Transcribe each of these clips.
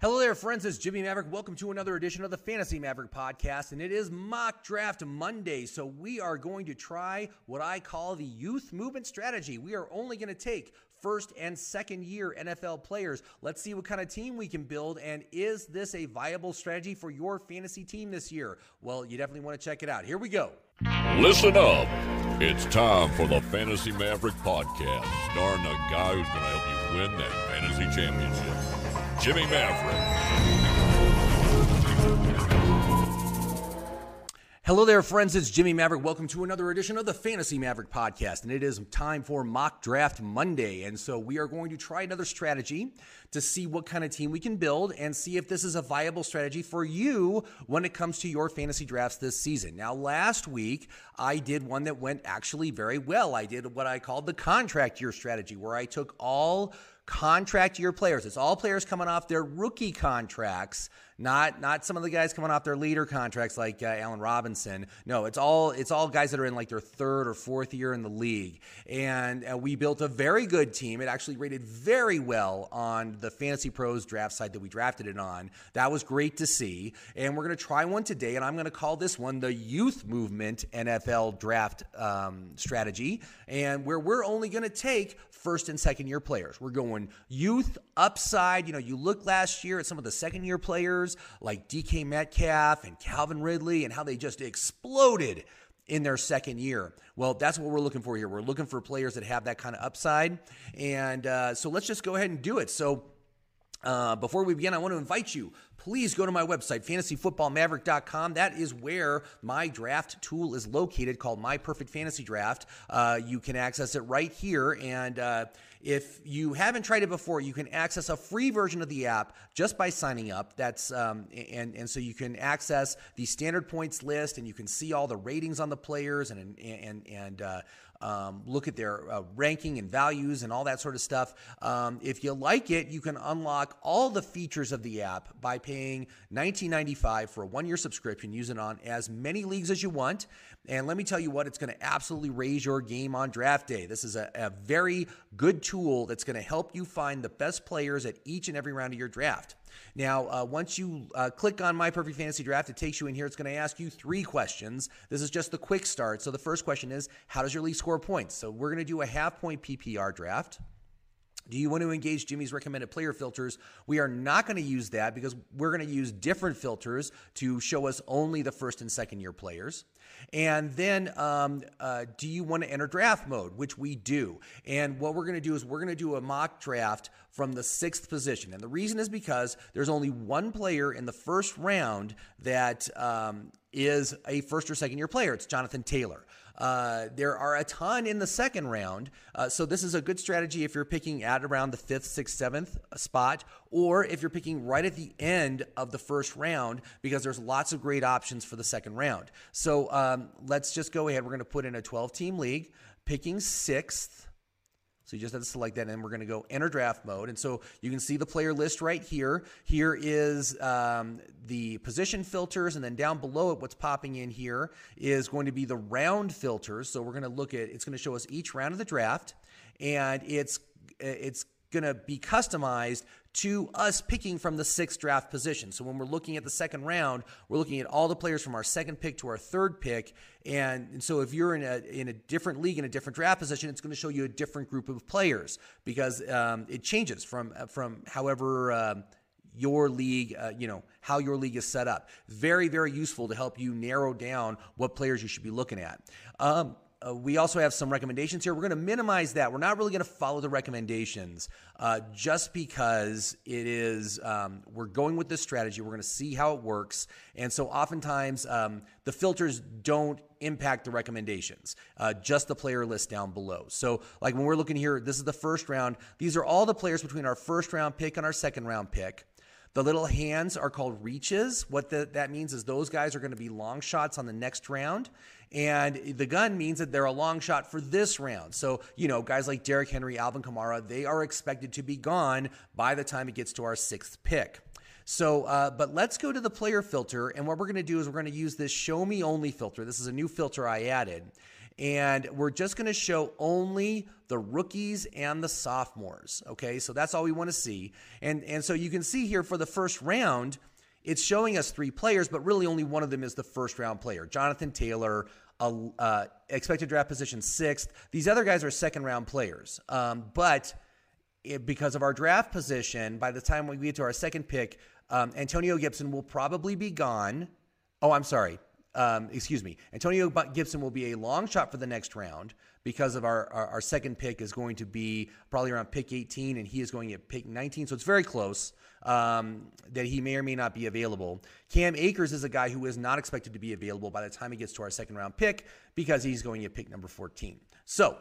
Hello there, friends. It's Jimmy Maverick. Welcome to another edition of the Fantasy Maverick podcast. And it is Mock Draft Monday. So we are going to try what I call the youth movement strategy. We are only going to take first and second year NFL players. Let's see what kind of team we can build. And is this a viable strategy for your fantasy team this year? Well, you definitely want to check it out. Here we go. Listen up. It's time for the Fantasy Maverick podcast, starring the guy who's going to help you win that fantasy championship. Jimmy Maverick. Hello there, friends. It's Jimmy Maverick. Welcome to another edition of the Fantasy Maverick podcast. And it is time for Mock Draft Monday. And so we are going to try another strategy to see what kind of team we can build and see if this is a viable strategy for you when it comes to your fantasy drafts this season. Now, last week, I did one that went actually very well. I did what I called the contract year strategy, where I took all contract year players. It's all players coming off their rookie contracts not not some of the guys coming off their leader contracts like uh, Allen Robinson. No, it's all it's all guys that are in like their third or fourth year in the league. And uh, we built a very good team. It actually rated very well on the Fantasy Pros draft site that we drafted it on. That was great to see. And we're going to try one today, and I'm going to call this one the Youth Movement NFL Draft um, Strategy, and where we're only going to take first and second year players. We're going youth upside. You know, you look last year at some of the second year players like DK Metcalf and Calvin Ridley and how they just exploded in their second year. Well, that's what we're looking for here. We're looking for players that have that kind of upside. And uh, so let's just go ahead and do it. So uh, before we begin, I want to invite you. Please go to my website, fantasyfootballmaverick.com. That is where my draft tool is located, called My Perfect Fantasy Draft. Uh, you can access it right here, and uh, if you haven't tried it before, you can access a free version of the app just by signing up. That's um, and and so you can access the standard points list, and you can see all the ratings on the players, and and and uh, um, look at their uh, ranking and values and all that sort of stuff. Um, if you like it, you can unlock all the features of the app by paying $19.95 for a one year subscription. Use it on as many leagues as you want. And let me tell you what, it's going to absolutely raise your game on draft day. This is a, a very good tool that's going to help you find the best players at each and every round of your draft. Now, uh, once you uh, click on My Perfect Fantasy Draft, it takes you in here. It's going to ask you three questions. This is just the quick start. So the first question is, how does your league score points? So we're going to do a half point PPR draft. Do you want to engage Jimmy's recommended player filters? We are not going to use that because we're going to use different filters to show us only the first and second year players. And then, um, uh, do you want to enter draft mode, which we do? And what we're going to do is we're going to do a mock draft from the sixth position. And the reason is because there's only one player in the first round that um, is a first or second year player. It's Jonathan Taylor. Uh, there are a ton in the second round. Uh, so this is a good strategy if you're picking at around the fifth, sixth, seventh spot, or if you're picking right at the end of the first round, because there's lots of great options for the second round. So um, let's just go ahead. We're going to put in a 12 team league, picking sixth. So you just have to select that, and we're going to go enter draft mode. And so you can see the player list right here. Here is um, the position filters, and then down below it, what's popping in here is going to be the round filters. So we're going to look at it's going to show us each round of the draft, and it's it's going to be customized to us picking from the sixth draft position. So when we're looking at the second round, we're looking at all the players from our second pick to our third pick. And, and so if you're in a in a different league in a different draft position, it's going to show you a different group of players because um, it changes from from however. Um, your league, uh, you know, how your league is set up. Very, very useful to help you narrow down what players you should be looking at. Um, uh, we also have some recommendations here. We're going to minimize that. We're not really going to follow the recommendations uh, just because it is, um, we're going with this strategy. We're going to see how it works. And so oftentimes um, the filters don't impact the recommendations, uh, just the player list down below. So, like when we're looking here, this is the first round. These are all the players between our first round pick and our second round pick. The little hands are called reaches. What the, that means is those guys are going to be long shots on the next round. And the gun means that they're a long shot for this round. So, you know, guys like Derrick Henry, Alvin Kamara, they are expected to be gone by the time it gets to our sixth pick. So, uh, but let's go to the player filter. And what we're going to do is we're going to use this show me only filter. This is a new filter I added. And we're just going to show only the rookies and the sophomores. Okay, so that's all we want to see. And, and so you can see here for the first round, it's showing us three players, but really only one of them is the first round player Jonathan Taylor, uh, expected draft position sixth. These other guys are second round players. Um, but it, because of our draft position, by the time we get to our second pick, um, Antonio Gibson will probably be gone. Oh, I'm sorry. Um, excuse me. Antonio Gibson will be a long shot for the next round because of our, our, our second pick is going to be probably around pick 18, and he is going at pick 19. So it's very close um, that he may or may not be available. Cam Akers is a guy who is not expected to be available by the time he gets to our second round pick because he's going at pick number 14. So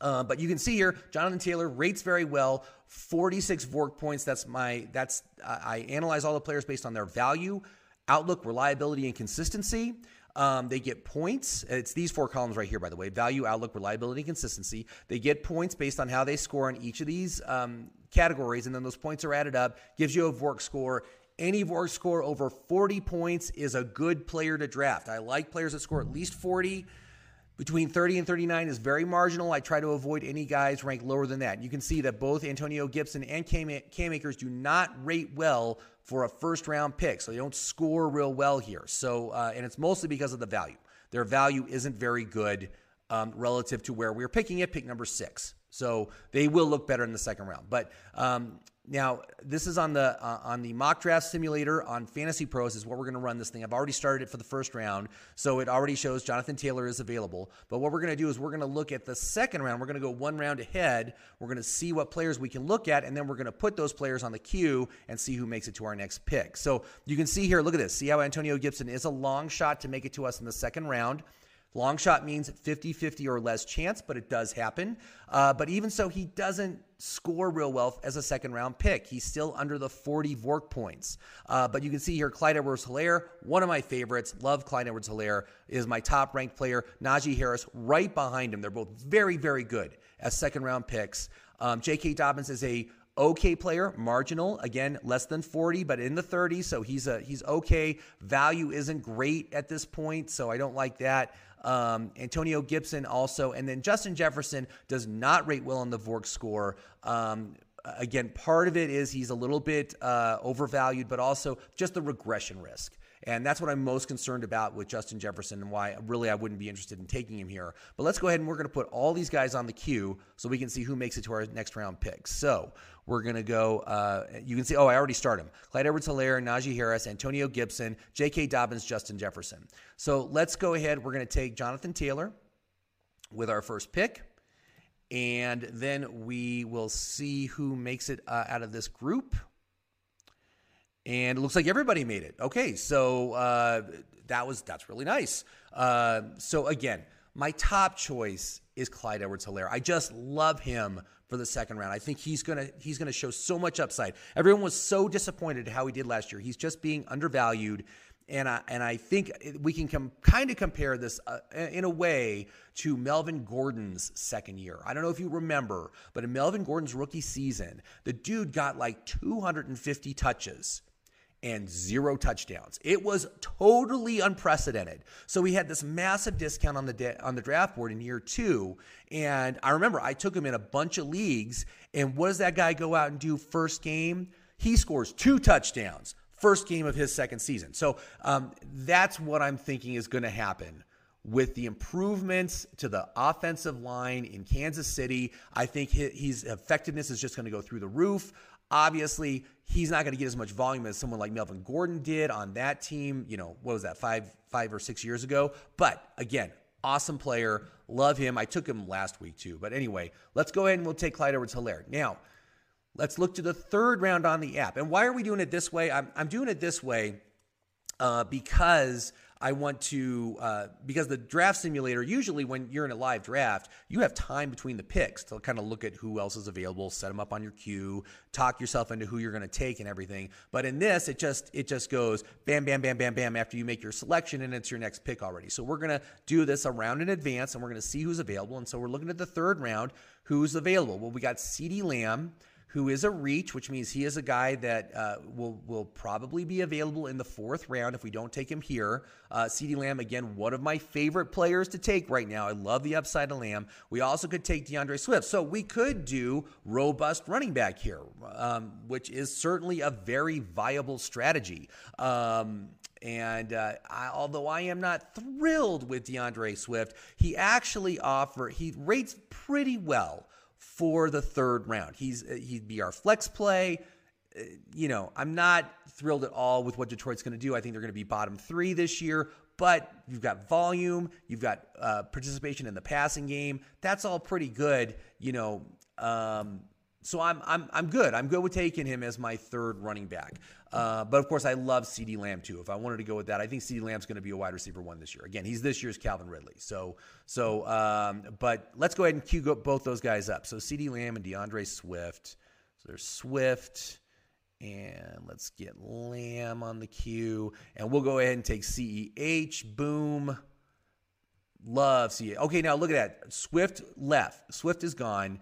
uh, but you can see here, Jonathan Taylor rates very well, 46 VORC points. That's my that's I analyze all the players based on their value, outlook, reliability, and consistency. Um, they get points. It's these four columns right here, by the way value, outlook, reliability, consistency. They get points based on how they score on each of these um, categories, and then those points are added up, gives you a VORC score. Any VORC score over 40 points is a good player to draft. I like players that score at least 40 between 30 and 39 is very marginal. I try to avoid any guys ranked lower than that. You can see that both Antonio Gibson and Cam, Akers do not rate well for a first round pick, so they don't score real well here. So, uh, and it's mostly because of the value. Their value isn't very good um, relative to where we are picking it, pick number six. So they will look better in the second round. But um, now, this is on the uh, on the mock draft simulator on Fantasy Pros is what we're going to run this thing. I've already started it for the first round, so it already shows Jonathan Taylor is available. But what we're going to do is we're going to look at the second round. We're going to go one round ahead. We're going to see what players we can look at, and then we're going to put those players on the queue and see who makes it to our next pick. So you can see here, look at this. See how Antonio Gibson is a long shot to make it to us in the second round. Long shot means 50 50 or less chance, but it does happen. Uh, but even so, he doesn't score real well as a second round pick. He's still under the 40 VORC points. Uh, but you can see here Clyde Edwards Helaire, one of my favorites. Love Clyde Edwards Helaire, is my top ranked player. Najee Harris right behind him. They're both very, very good as second round picks. Um, J.K. Dobbins is a okay player, marginal, again, less than 40, but in the 30s, so he's a he's okay. Value isn't great at this point, so I don't like that. Um, Antonio Gibson also, and then Justin Jefferson does not rate well on the VORC score. Um, again, part of it is he's a little bit uh, overvalued, but also just the regression risk. And that's what I'm most concerned about with Justin Jefferson and why really I wouldn't be interested in taking him here. But let's go ahead and we're going to put all these guys on the queue so we can see who makes it to our next round pick. So we're going to go, uh, you can see, oh, I already started them. Clyde Edwards Helaire, Najee Harris, Antonio Gibson, J.K. Dobbins, Justin Jefferson. So let's go ahead. We're going to take Jonathan Taylor with our first pick. And then we will see who makes it uh, out of this group. And it looks like everybody made it. Okay, so uh, that was that's really nice. Uh, so again, my top choice is Clyde Edwards Helaire. I just love him for the second round. I think he's gonna he's gonna show so much upside. Everyone was so disappointed how he did last year. He's just being undervalued. And I, and I think we can com- kind of compare this uh, in a way to Melvin Gordon's second year. I don't know if you remember, but in Melvin Gordon's rookie season, the dude got like 250 touches and zero touchdowns. It was totally unprecedented. So we had this massive discount on the on the draft board in year 2 and I remember I took him in a bunch of leagues and what does that guy go out and do first game? He scores two touchdowns. First game of his second season. So um, that's what I'm thinking is going to happen with the improvements to the offensive line in Kansas City, I think his effectiveness is just going to go through the roof. Obviously, he's not going to get as much volume as someone like Melvin Gordon did on that team. You know, what was that five five or six years ago? But again, awesome player, love him. I took him last week too. But anyway, let's go ahead and we'll take Clyde Edwards Helaire now. Let's look to the third round on the app. And why are we doing it this way? I'm, I'm doing it this way uh, because I want to, uh, because the draft simulator, usually when you're in a live draft, you have time between the picks to kind of look at who else is available, set them up on your queue, talk yourself into who you're going to take and everything. But in this, it just, it just goes bam, bam, bam, bam, bam after you make your selection and it's your next pick already. So we're going to do this around in advance and we're going to see who's available. And so we're looking at the third round, who's available. Well, we got CeeDee Lamb who is a reach, which means he is a guy that uh, will will probably be available in the fourth round if we don't take him here. Uh, Lamb, again, one of my favorite players to take right now. I love the upside of Lamb. We also could take DeAndre Swift. So we could do robust running back here, um, which is certainly a very viable strategy. Um, and uh, I, although I am not thrilled with DeAndre Swift, he actually offer he rates pretty well for the third round. He's uh, he'd be our flex play. Uh, you know, I'm not thrilled at all with what Detroit's going to do. I think they're going to be bottom three this year. But you've got volume, you've got uh, participation in the passing game. That's all pretty good. You know, um, so I'm I'm I'm good. I'm good with taking him as my third running back. Uh, but of course, I love CeeDee Lamb too. If I wanted to go with that, I think CeeDee Lamb's going to be a wide receiver one this year. Again, he's this year's Calvin Ridley. So so, um, but let's go ahead and cue both those guys up. So CeeDee Lamb and DeAndre Swift. So there's Swift. And let's get Lamb on the queue. And we'll go ahead and take CEH. Boom. Love CEH. Okay, now look at that. Swift left. Swift is gone.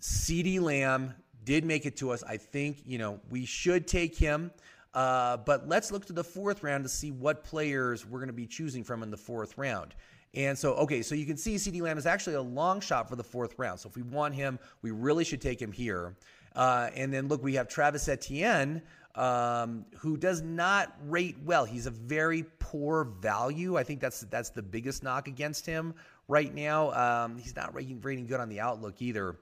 CeeDee Lamb did make it to us. I think, you know, we should take him. Uh, but let's look to the fourth round to see what players we're going to be choosing from in the fourth round. And so, okay, so you can see CeeDee Lamb is actually a long shot for the fourth round. So if we want him, we really should take him here. Uh, and then look, we have Travis Etienne, um, who does not rate well. He's a very poor value. I think that's that's the biggest knock against him right now. Um, he's not rating, rating good on the outlook either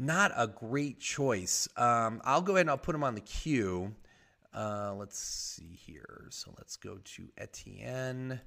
not a great choice. Um, I'll go ahead and I'll put him on the queue. Uh, let's see here. So let's go to Etienne.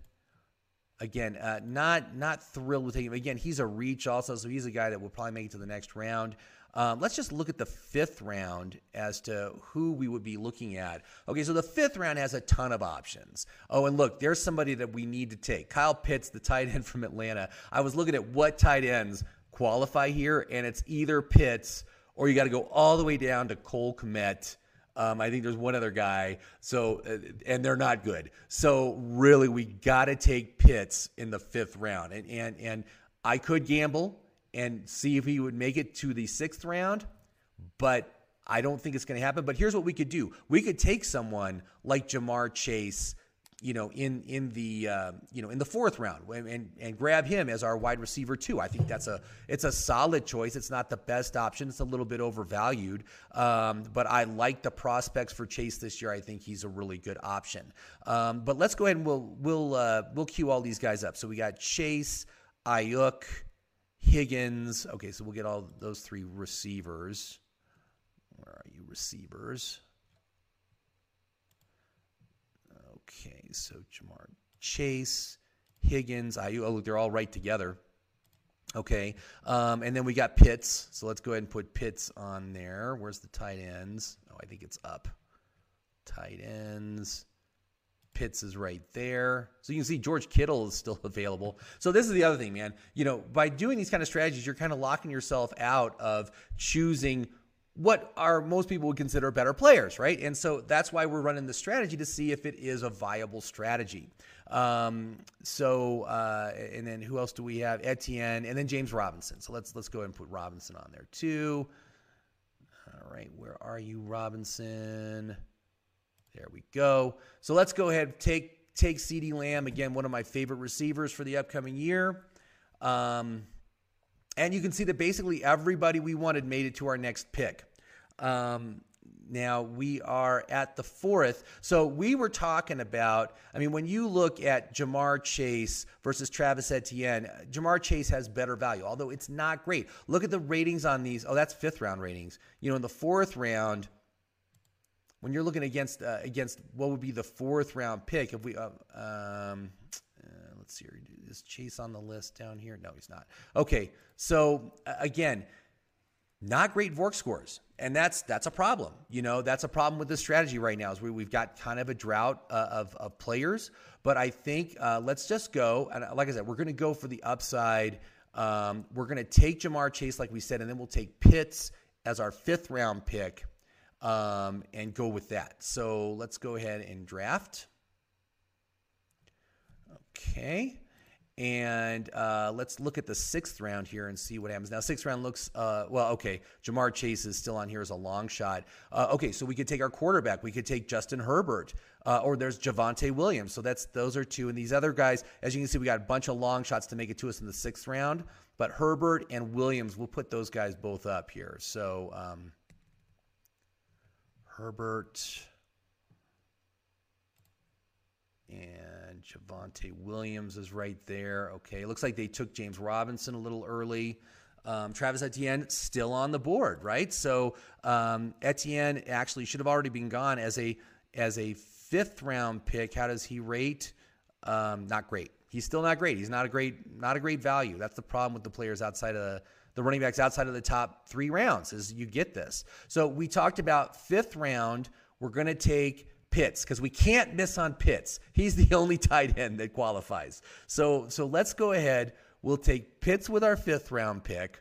Again, uh, not not thrilled with him. Again, he's a reach also, so he's a guy that will probably make it to the next round. Um, let's just look at the fifth round as to who we would be looking at. Okay, so the fifth round has a ton of options. Oh, and look, there's somebody that we need to take. Kyle Pitts, the tight end from Atlanta. I was looking at what tight ends qualify here, and it's either Pitts or you got to go all the way down to Cole Kmet. Um, I think there's one other guy. So, uh, and they're not good. So, really, we got to take Pitts in the fifth round. And, and, and I could gamble and see if he would make it to the sixth round, but I don't think it's going to happen. But here's what we could do we could take someone like Ja'Marr Chase you know, in in the uh, you know in the fourth round, and and grab him as our wide receiver too. I think that's a it's a solid choice. It's not the best option. It's a little bit overvalued, um, but I like the prospects for Chase this year. I think he's a really good option. Um, but let's go ahead and we'll we'll uh, we'll cue all these guys up. So we got Chase, Aiyuk, Higgins. Okay, so we'll get all those three receivers. Where are you, receivers? Okay, so Ja'Marr Chase, Higgins, Aiyuk. Oh, look, they're all right together. Okay, um, and then we got Pitts. So let's go ahead and put Pitts on there. Where's the tight ends? Oh, I think it's up. Tight ends. Pitts is right there. So you can see George Kittle is still available. So this is the other thing, man. You know, by doing these kind of strategies, you're kind of locking yourself out of choosing what are most people would consider better players, right? And so that's why we're running the strategy to see if it is a viable strategy. Um, so uh, and then who else do we have? Etienne and then James Robinson. So let's let's go ahead and put Robinson on there too. All right, where are you, Robinson? There we go. So let's go ahead take take CeeDee Lamb again, one of my favorite receivers for the upcoming year. Um, and you can see that basically everybody we wanted made it to our next pick. Um, now we are at the fourth. So we were talking about, I mean, when you look at Ja'Marr Chase versus Travis Etienne, Ja'Marr Chase has better value, although it's not great. Look at the ratings on these. Oh, that's fifth round ratings. You know, in the fourth round, when you're looking against uh, against what would be the fourth round pick, if we uh, um, let's see, is Chase on the list down here? No, he's not. Okay, so again, not great VORC scores, and that's that's a problem. You know, that's a problem with this strategy right now. Is we we've got kind of a drought uh, of of players, but I think uh, let's just go and like I said, we're going to go for the upside. Um, we're going to take Ja'Marr Chase, like we said, and then we'll take Pitts as our fifth round pick um, and go with that. So let's go ahead and draft. Okay. And uh, let's look at the sixth round here and see what happens. Now, sixth round looks, uh, well, okay. Ja'Marr Chase is still on here as a long shot. Uh, okay, so we could take our quarterback. We could take Justin Herbert, uh, or there's Javonte Williams. So that's those are two. And these other guys, as you can see, we got a bunch of long shots to make it to us in the sixth round. But Herbert and Williams, we'll put those guys both up here. So um, Herbert and Javonte Williams is right there. Okay, looks like they took James Robinson a little early. Um, Travis Etienne still on the board, right? So um, Etienne actually should have already been gone as a as a fifth round pick. How does he rate? Um, not great. He's still not great. He's not a great not a great value. That's the problem with the players outside of the, the running backs outside of the top three rounds is you get this. So we talked about fifth round. We're going to take Pitts because we can't miss on Pitts. He's the only tight end that qualifies. So so let's go ahead. We'll take Pitts with our fifth round pick.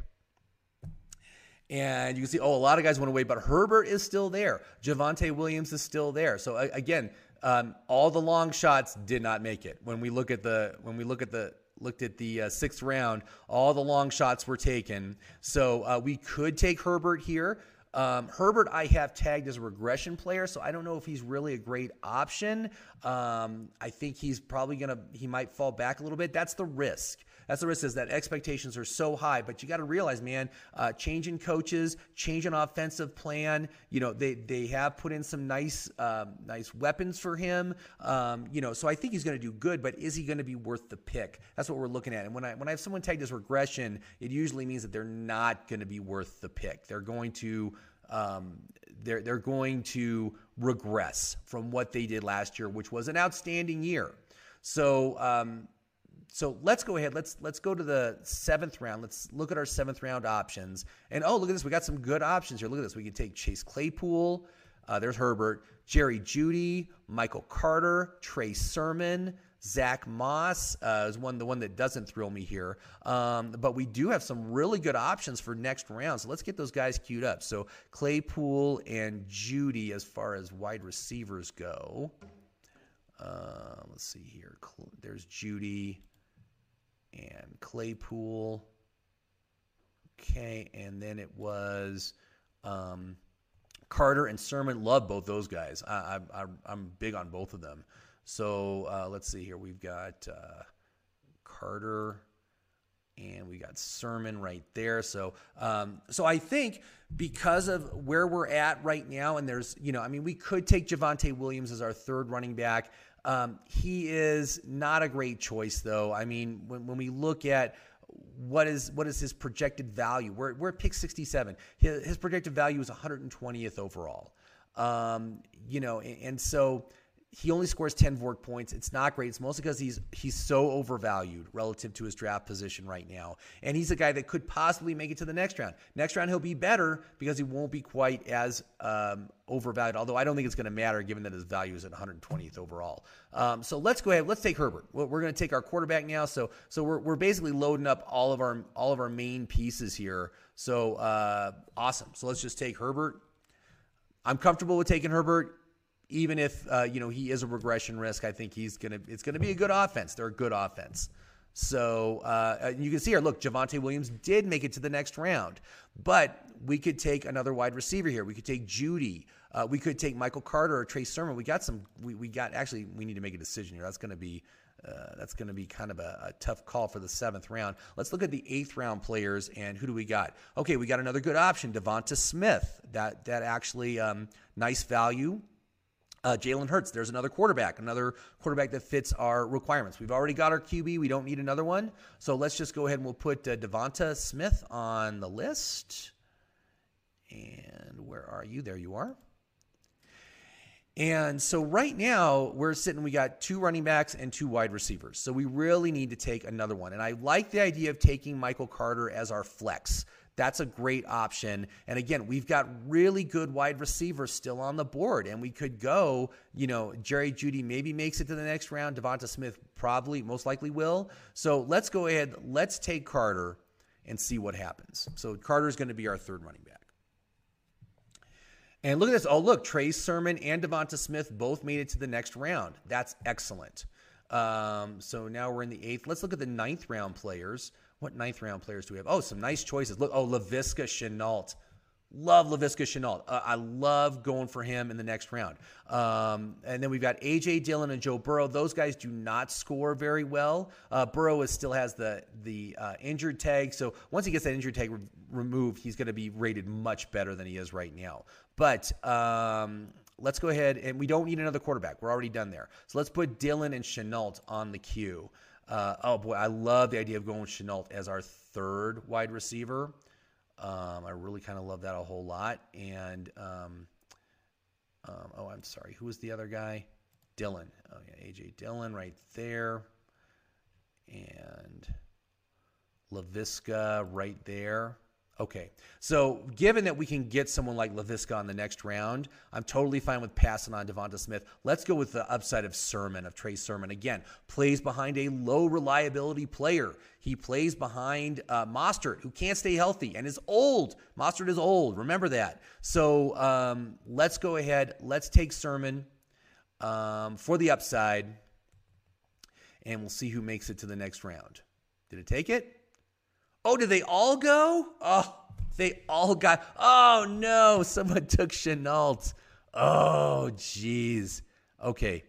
And you can see, oh, a lot of guys went away, but Herbert is still there. Javonte Williams is still there. So again, um, all the long shots did not make it. When we look at the when we look at the looked at the uh, sixth round, all the long shots were taken. So uh, we could take Herbert here. Um, Herbert, I have tagged as a regression player, so I don't know if he's really a great option. Um, I think he's probably gonna he might fall back a little bit. That's the risk. That's the risk is that expectations are so high. But you got to realize, man, uh, changing coaches, changing offensive plan. You know, they they have put in some nice um, nice weapons for him. Um, you know, so I think he's going to do good. But is he going to be worth the pick? That's what we're looking at. And when I when I have someone tagged as regression, it usually means that they're not going to be worth the pick. They're going to um, they're they're going to regress from what they did last year, which was an outstanding year. So um, so let's go ahead. Let's let's go to the seventh round. Let's look at our seventh round options. And oh, look at this. We got some good options here. Look at this. We could take Chase Claypool. Uh, there's Herbert, Jerry Jeudy, Michael Carter, Trey Sermon, Zach Moss uh, is one the one that doesn't thrill me here. Um, but we do have some really good options for next round. So let's get those guys queued up. So Claypool and Jeudy, as far as wide receivers go. Uh, let's see here. There's Jeudy and Claypool. Okay, and then it was um, Carter and Sermon. Love both those guys. I, I'm big on both of them. So uh, let's see here. We've got uh, Carter and we got Sermon right there. So, um, so I think because of where we're at right now, and there's, you know, I mean, we could take Javonte Williams as our third running back. Um, he is not a great choice, though. I mean, when, when we look at what is what is his projected value? We're, we're at pick 67. His, his projected value is 120th overall. Um, you know, and, and so he only scores 10 VORC points. It's not great. It's mostly because he's he's so overvalued relative to his draft position right now. And he's a guy that could possibly make it to the next round. Next round, he'll be better because he won't be quite as um, overvalued, although I don't think it's going to matter given that his value is at 120th overall. Um, so let's go ahead. Let's take Herbert. We're going to take our quarterback now. So so we're, we're basically loading up all of our all of our main pieces here. So uh, awesome. So let's just take Herbert. I'm comfortable with taking Herbert even if uh, you know he is a regression risk, I think he's gonna. It's gonna be a good offense. They're a good offense. So uh, you can see here. Look, Javonte Williams did make it to the next round, but we could take another wide receiver here. We could take Jeudy. Uh, we could take Michael Carter or Trey Sermon. We got some. We, we got actually. We need to make a decision here. That's going to be. Uh, that's going to be kind of a, a, tough call for the seventh round. Let's look at the eighth round players and who do we got? Okay, we got another good option, DeVonta Smith. That that actually um, nice value. Uh, Jalen Hurts, there's another quarterback, another quarterback that fits our requirements. We've already got our QB. We don't need another one. So let's just go ahead and we'll put uh, DeVonta Smith on the list. And where are you? There you are. And so right now we're sitting, we got two running backs and two wide receivers. So we really need to take another one. And I like the idea of taking Michael Carter as our flex. That's a great option. And again, we've got really good wide receivers still on the board, and we could go, you know, Jerry Jeudy maybe makes it to the next round. DeVonta Smith probably, most likely will. So let's go ahead. Let's take Carter and see what happens. So Carter is going to be our third running back. And look at this. Oh, look, Trey Sermon and DeVonta Smith both made it to the next round. That's excellent. Um, so now we're in the eighth. Let's look at the ninth round players. What ninth round players do we have? Oh, some nice choices. Look, oh, Laviska Shenault. Love Laviska Shenault. Uh, I love going for him in the next round. Um, and then we've got AJ Dillon and Joe Burrow. Those guys do not score very well. Uh, Burrow is, still has the the uh, injured tag, so once he gets that injured tag re- removed, he's going to be rated much better than he is right now. But um, let's go ahead and we don't need another quarterback. We're already done there. So let's put Dillon and Shenault on the queue. Uh, oh boy, I love the idea of going with Shenault as our third wide receiver. Um, I really kind of love that a whole lot. And um, um, oh, I'm sorry. Who was the other guy? Dillon. Oh yeah, AJ Dillon right there, and Laviska right there. Okay, so given that we can get someone like Laviska on the next round, I'm totally fine with passing on DeVonta Smith. Let's go with the upside of Sermon, of Trey Sermon. Again, plays behind a low reliability player. He plays behind uh, Mostert, who can't stay healthy and is old. Mostert is old. Remember that. So um, let's go ahead. Let's take Sermon um, for the upside, and we'll see who makes it to the next round. Did it take it? Oh, did they all go? Oh, they all got. Oh no, someone took Shenault. Oh, jeez. Okay.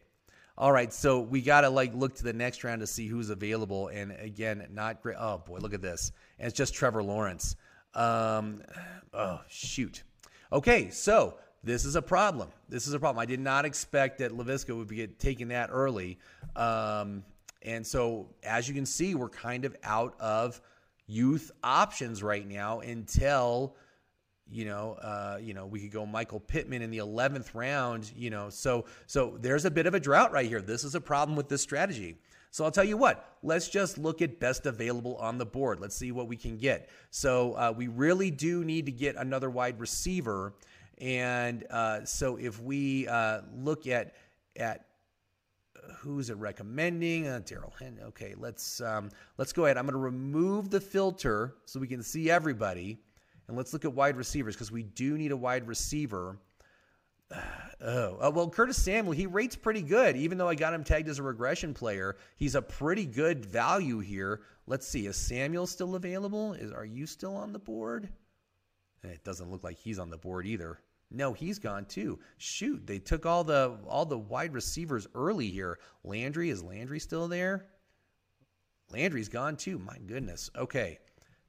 All right, so we gotta like look to the next round to see who's available, and again, not great. Oh boy, look at this, and it's just Trevor Lawrence. Um, oh shoot. Okay, so this is a problem. This is a problem. I did not expect that Laviska would be taking that early, um, and so as you can see, we're kind of out of youth options right now until you know uh, you know we could go Michael Pittman in the 11th round you know. So so there's a bit of a drought right here. This is a problem with this strategy. So I'll tell you what let's just look at best available on the board. Let's see what we can get. So uh, we really do need to get another wide receiver. And uh, so if we uh, look at at who's it recommending? Uh, Darrell Hen. Okay, let's um, let's go ahead. I'm going to remove the filter so we can see everybody, and let's look at wide receivers because we do need a wide receiver. oh, uh, well, Curtis Samuel, he rates pretty good. Even though I got him tagged as a regression player, he's a pretty good value here. Let's see, is Samuel still available? Is are you still on the board? It doesn't look like he's on the board either. No, he's gone too. Shoot, they took all the all the wide receivers early here. Landry is Landry still there? Landry's gone too. My goodness. Okay,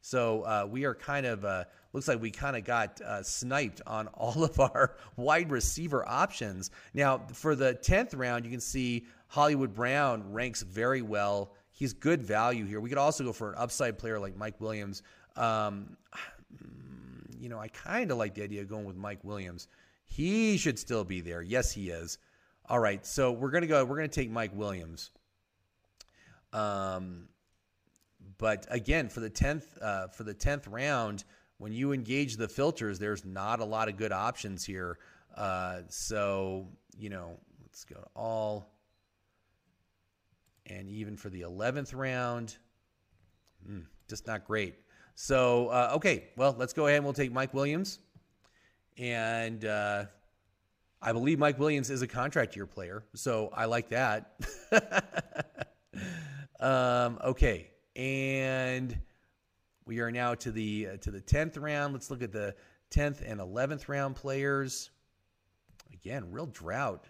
so uh, we are kind of uh, looks like we kind of got uh, sniped on all of our wide receiver options. Now for the tenth round, you can see Hollywood Brown ranks very well. He's good value here. We could also go for an upside player like Mike Williams. Um, you know, I kind of like the idea of going with Mike Williams. He should still be there. Yes, he is. All right, so we're gonna go. We're gonna take Mike Williams. Um, but again, for the tenth uh, for the tenth round, when you engage the filters, there's not a lot of good options here. Uh, so you know, let's go to all, and even for the eleventh round, mm, just not great. So, uh, okay, well, let's go ahead and we'll take Mike Williams. And uh, I believe Mike Williams is a contract year player. So I like that. um, okay. And we are now to the uh, to the 10th round. Let's look at the 10th and 11th round players. Again, real drought.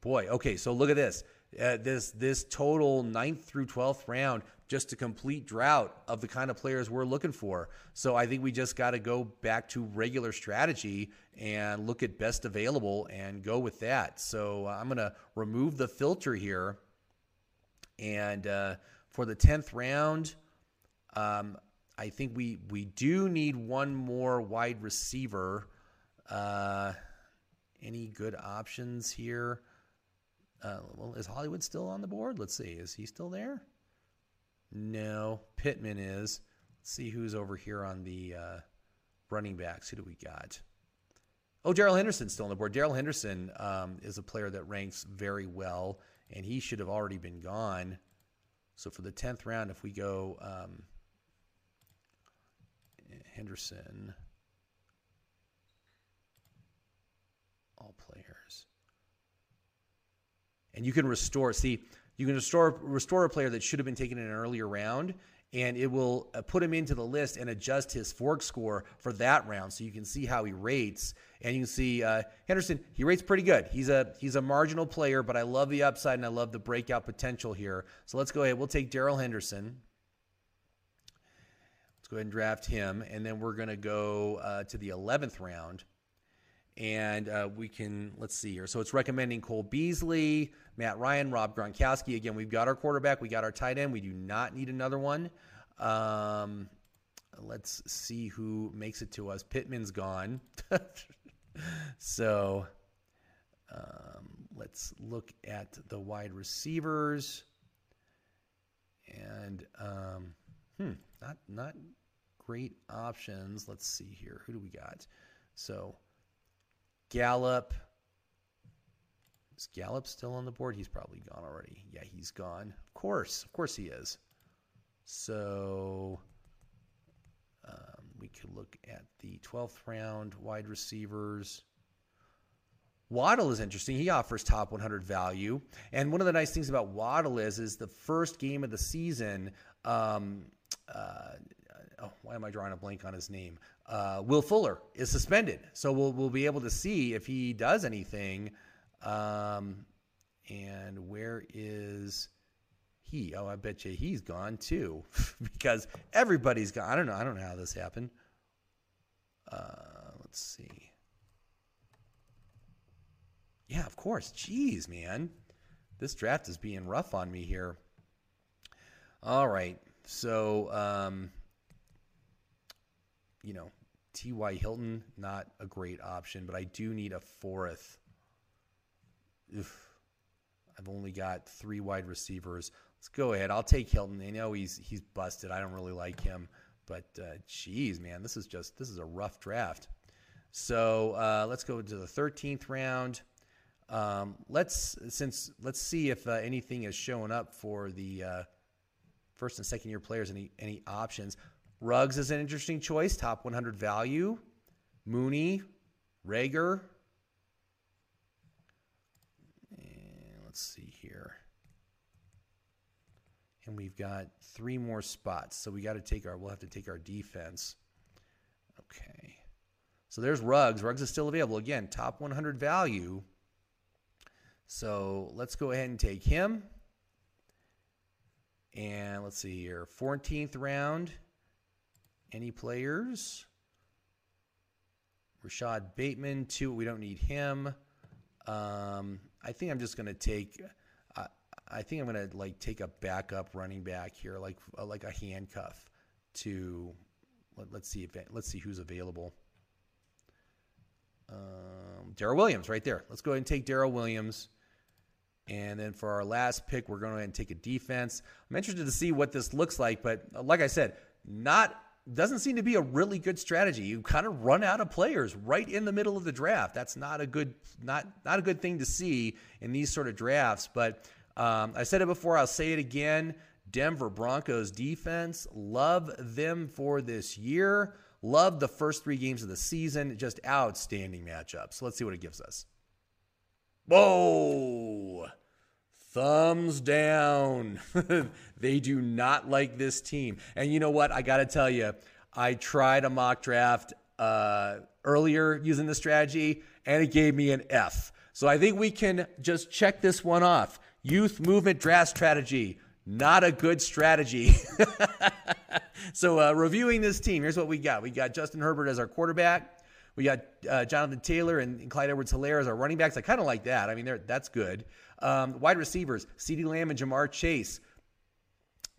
Boy, okay, so look at this. Uh, this this total ninth through 12th round just a complete drought of the kind of players we're looking for. So I think we just got to go back to regular strategy and look at best available and go with that. So uh, I'm going to remove the filter here. And uh, for the 10th round, um, I think we, we do need one more wide receiver. Uh, any good options here? Uh, well, is Hollywood still on the board? Let's see. Is he still there? No, Pittman is. Let's see who's over here on the uh, running backs. Who do we got? Oh, Darrell Henderson's still on the board. Darrell Henderson um, is a player that ranks very well, and he should have already been gone. So for the 10th round, if we go um, Henderson, all players. and you can restore. See, you can restore restore a player that should have been taken in an earlier round, and it will uh, put him into the list and adjust his VORC score for that round, so you can see how he rates. And you can see uh, Henderson; he rates pretty good. He's a he's a marginal player, but I love the upside and I love the breakout potential here. So let's go ahead. We'll take Darrell Henderson. Let's go ahead and draft him, and then we're going to go uh, to the eleventh round and uh, we can let's see here. So it's recommending Cole Beasley, Matt Ryan, Rob Gronkowski. Again, we've got our quarterback, we got our tight end. We do not need another one. Um, let's see who makes it to us. Pittman's gone, so um, let's look at the wide receivers. And um, hmm, not not great options. Let's see here. Who do we got? So Gallup. Is Gallup still on the board? He's probably gone already. Yeah, he's gone. Of course. Of course he is. So um, we could look at the 12th round wide receivers. Waddle is interesting. He offers top 100 value. And one of the nice things about Waddle is, is the first game of the season. Um, uh, oh, why am I drawing a blank on his name? Uh, Will Fuller is suspended, so we'll we'll be able to see if he does anything. Um, and where is he? Oh, I bet you he's gone too, because everybody's gone. I don't know. I don't know how this happened. Uh, let's see. Yeah, of course. Jeez, man, this draft is being rough on me here. All right, so um, you know, T.Y. Hilton, not a great option, but I do need a fourth. Oof. I've only got three wide receivers. Let's go ahead. I'll take Hilton. I know he's he's busted. I don't really like him, but uh, geez, man, this is just this is a rough draft. So uh, let's go to the 13th round. Um, let's since let's see if uh, anything is showing up for the uh, first and second year players. Any any options? Ruggs is an interesting choice, top 100 value. Mooney, Reagor. And let's see here. And we've got three more spots. So we got to take our, we'll have to take our defense. Okay. So there's Ruggs. Ruggs is still available. Again, top 100 value. So let's go ahead and take him. And let's see here. 14th round. Any players? Rashod Bateman, two. We don't need him. Um, I think I'm just going to take. Uh, I think I'm going to like take a backup running back here, like uh, like a handcuff to. Let, us see if let's see who's available. Um, Darrel Williams, right there. Let's go ahead and take Darrel Williams. And then for our last pick, we're going to take a defense. I'm interested to see what this looks like, but uh, like I said, not doesn't seem to be a really good strategy. You kind of run out of players right in the middle of the draft. That's not a good not not a good thing to see in these sort of drafts. But um, I said it before. I'll say it again. Denver Broncos defense. Love them for this year. Love the first three games of the season. Just outstanding matchups. Let's see what it gives us. Whoa. Thumbs down. they do not like this team. And you know what? I got to tell you, I tried a mock draft uh, earlier using this strategy, and it gave me an F. So I think we can just check this one off. Youth movement draft strategy, not a good strategy. so, uh, reviewing this team, here's what we got we got Justin Herbert as our quarterback. We got uh, Jonathan Taylor and, and Clyde Edwards Helaire as our running backs. I kind of like that. I mean, that's good. Um, wide receivers, CeeDee Lamb and Ja'Marr Chase.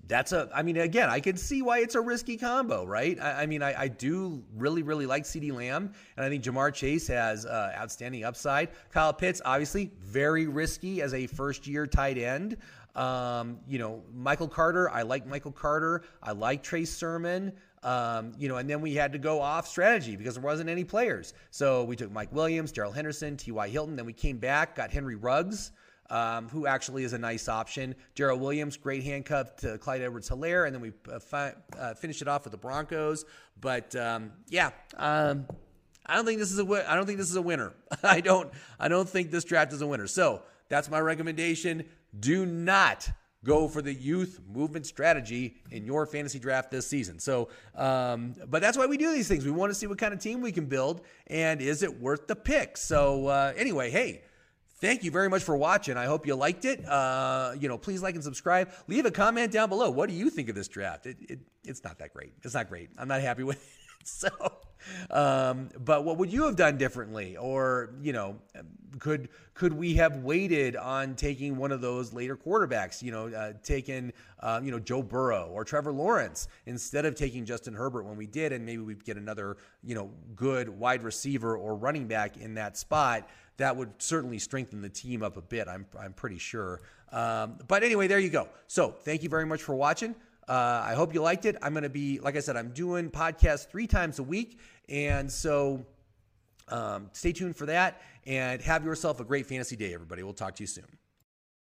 That's a, I mean, again, I can see why it's a risky combo, right? I, I mean, I, I, do really, really like CeeDee Lamb, and I think Ja'Marr Chase has uh, outstanding upside. Kyle Pitts, obviously, very risky as a first year tight end. Um, you know, Michael Carter, I like Michael Carter. I like Trey Sermon. Um, you know, and then we had to go off strategy because there wasn't any players. So we took Mike Williams, Darrell Henderson, T.Y. Hilton. Then we came back, got Henry Ruggs um, who actually is a nice option. Darrel Williams, great handcuff to Clyde Edwards Helaire. And then we uh, fi- uh, finished it off with the Broncos. But um, yeah. Um, I don't think this is a I don't think this is a winner. I don't I don't think this draft is a winner. So that's my recommendation. Do not go for the youth movement strategy in your fantasy draft this season. So, um, but that's why we do these things. We want to see what kind of team we can build and is it worth the pick. So, uh, anyway, hey. Thank you very much for watching. I hope you liked it. Uh, you know, please like and subscribe. Leave a comment down below. What do you think of this draft? It, it, it's not that great. It's not great. I'm not happy with it. So, um, but what would you have done differently? Or, you know, could could we have waited on taking one of those later quarterbacks? You know, uh, taken uh, you know Joe Burrow or Trevor Lawrence instead of taking Justin Herbert when we did, and maybe we'd get another you know good wide receiver or running back in that spot. That would certainly strengthen the team up a bit. I'm I'm pretty sure. Um, but anyway, there you go. So thank you very much for watching. Uh, I hope you liked it. I'm going to be, like I said, I'm doing podcasts three times a week. And so um, stay tuned for that and have yourself a great fantasy day, everybody. We'll talk to you soon.